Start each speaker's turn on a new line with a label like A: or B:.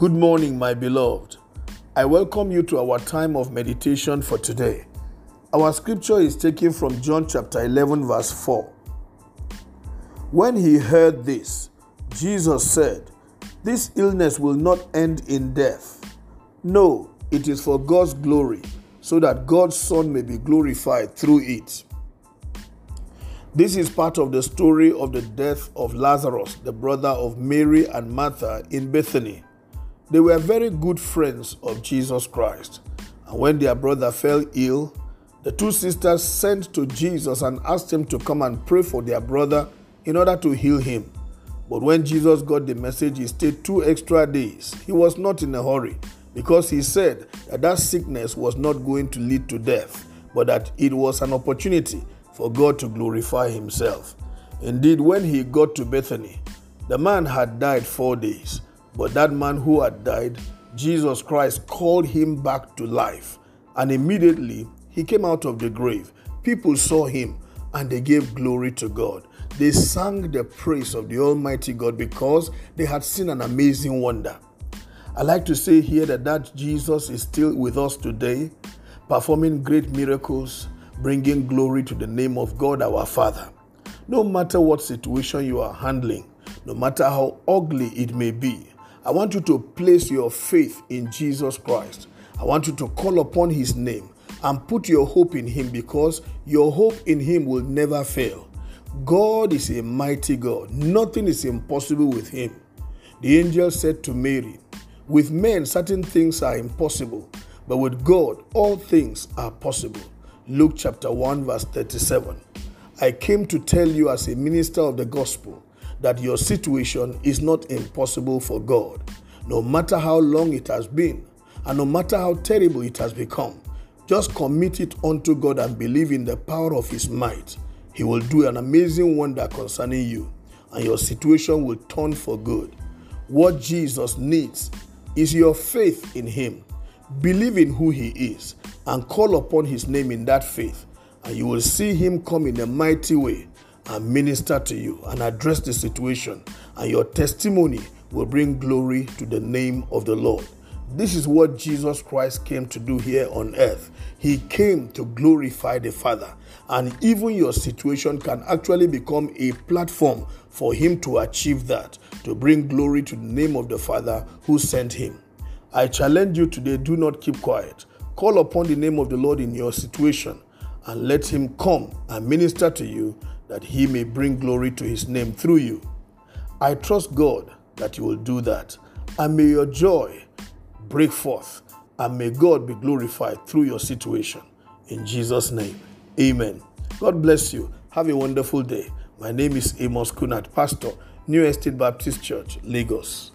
A: Good morning, my beloved. I welcome you to our time of meditation for today. Our scripture is taken from John chapter 11, verse 4. When he heard this, Jesus said, This illness will not end in death. No, it is for God's glory, so that God's Son may be glorified through it. This is part of the story of the death of Lazarus, the brother of Mary and Martha in Bethany. They were very good friends of Jesus Christ. And when their brother fell ill, the two sisters sent to Jesus and asked him to come and pray for their brother in order to heal him. But when Jesus got the message, he stayed two extra days. He was not in a hurry because he said that that sickness was not going to lead to death, but that it was an opportunity for God to glorify himself. Indeed, when he got to Bethany, the man had died four days, but that man who had died, Jesus Christ called him back to life, and immediately he came out of the grave. People saw him and they gave glory to God. They sang the praise of the Almighty God because they had seen an amazing wonder. I like to say here that that Jesus is still with us today, performing great miracles, bringing glory to the name of God our Father. No matter what situation you are handling, no matter how ugly it may be, I want you to place your faith in Jesus Christ. I want you to call upon His name and put your hope in Him because your hope in Him will never fail. God is a mighty God, nothing is impossible with Him. The angel said to Mary, With men, certain things are impossible, but with God, all things are possible. Luke chapter 1, verse 37. I came to tell you as a minister of the gospel that your situation is not impossible for God. No matter how long it has been, and no matter how terrible it has become, just commit it unto God and believe in the power of His might. He will do an amazing wonder concerning you, and your situation will turn for good. What Jesus needs is your faith in Him. Believe in who He is and call upon His name in that faith, and you will see Him come in a mighty way and minister to you and address the situation, and your testimony will bring glory to the name of the Lord. This is what Jesus Christ came to do here on earth. He came to glorify the Father. And even your situation can actually become a platform for Him to achieve that, to bring glory to the name of the Father who sent Him. I challenge you today do not keep quiet. Call upon the name of the Lord in your situation and let Him come and minister to you that He may bring glory to His name through you. I trust God that you will do that. And may your joy break forth, and may God be glorified through your situation. In Jesus' name, amen. God bless you. Have a wonderful day. My name is Amos Kunat, Pastor, New Estate Baptist Church, Lagos.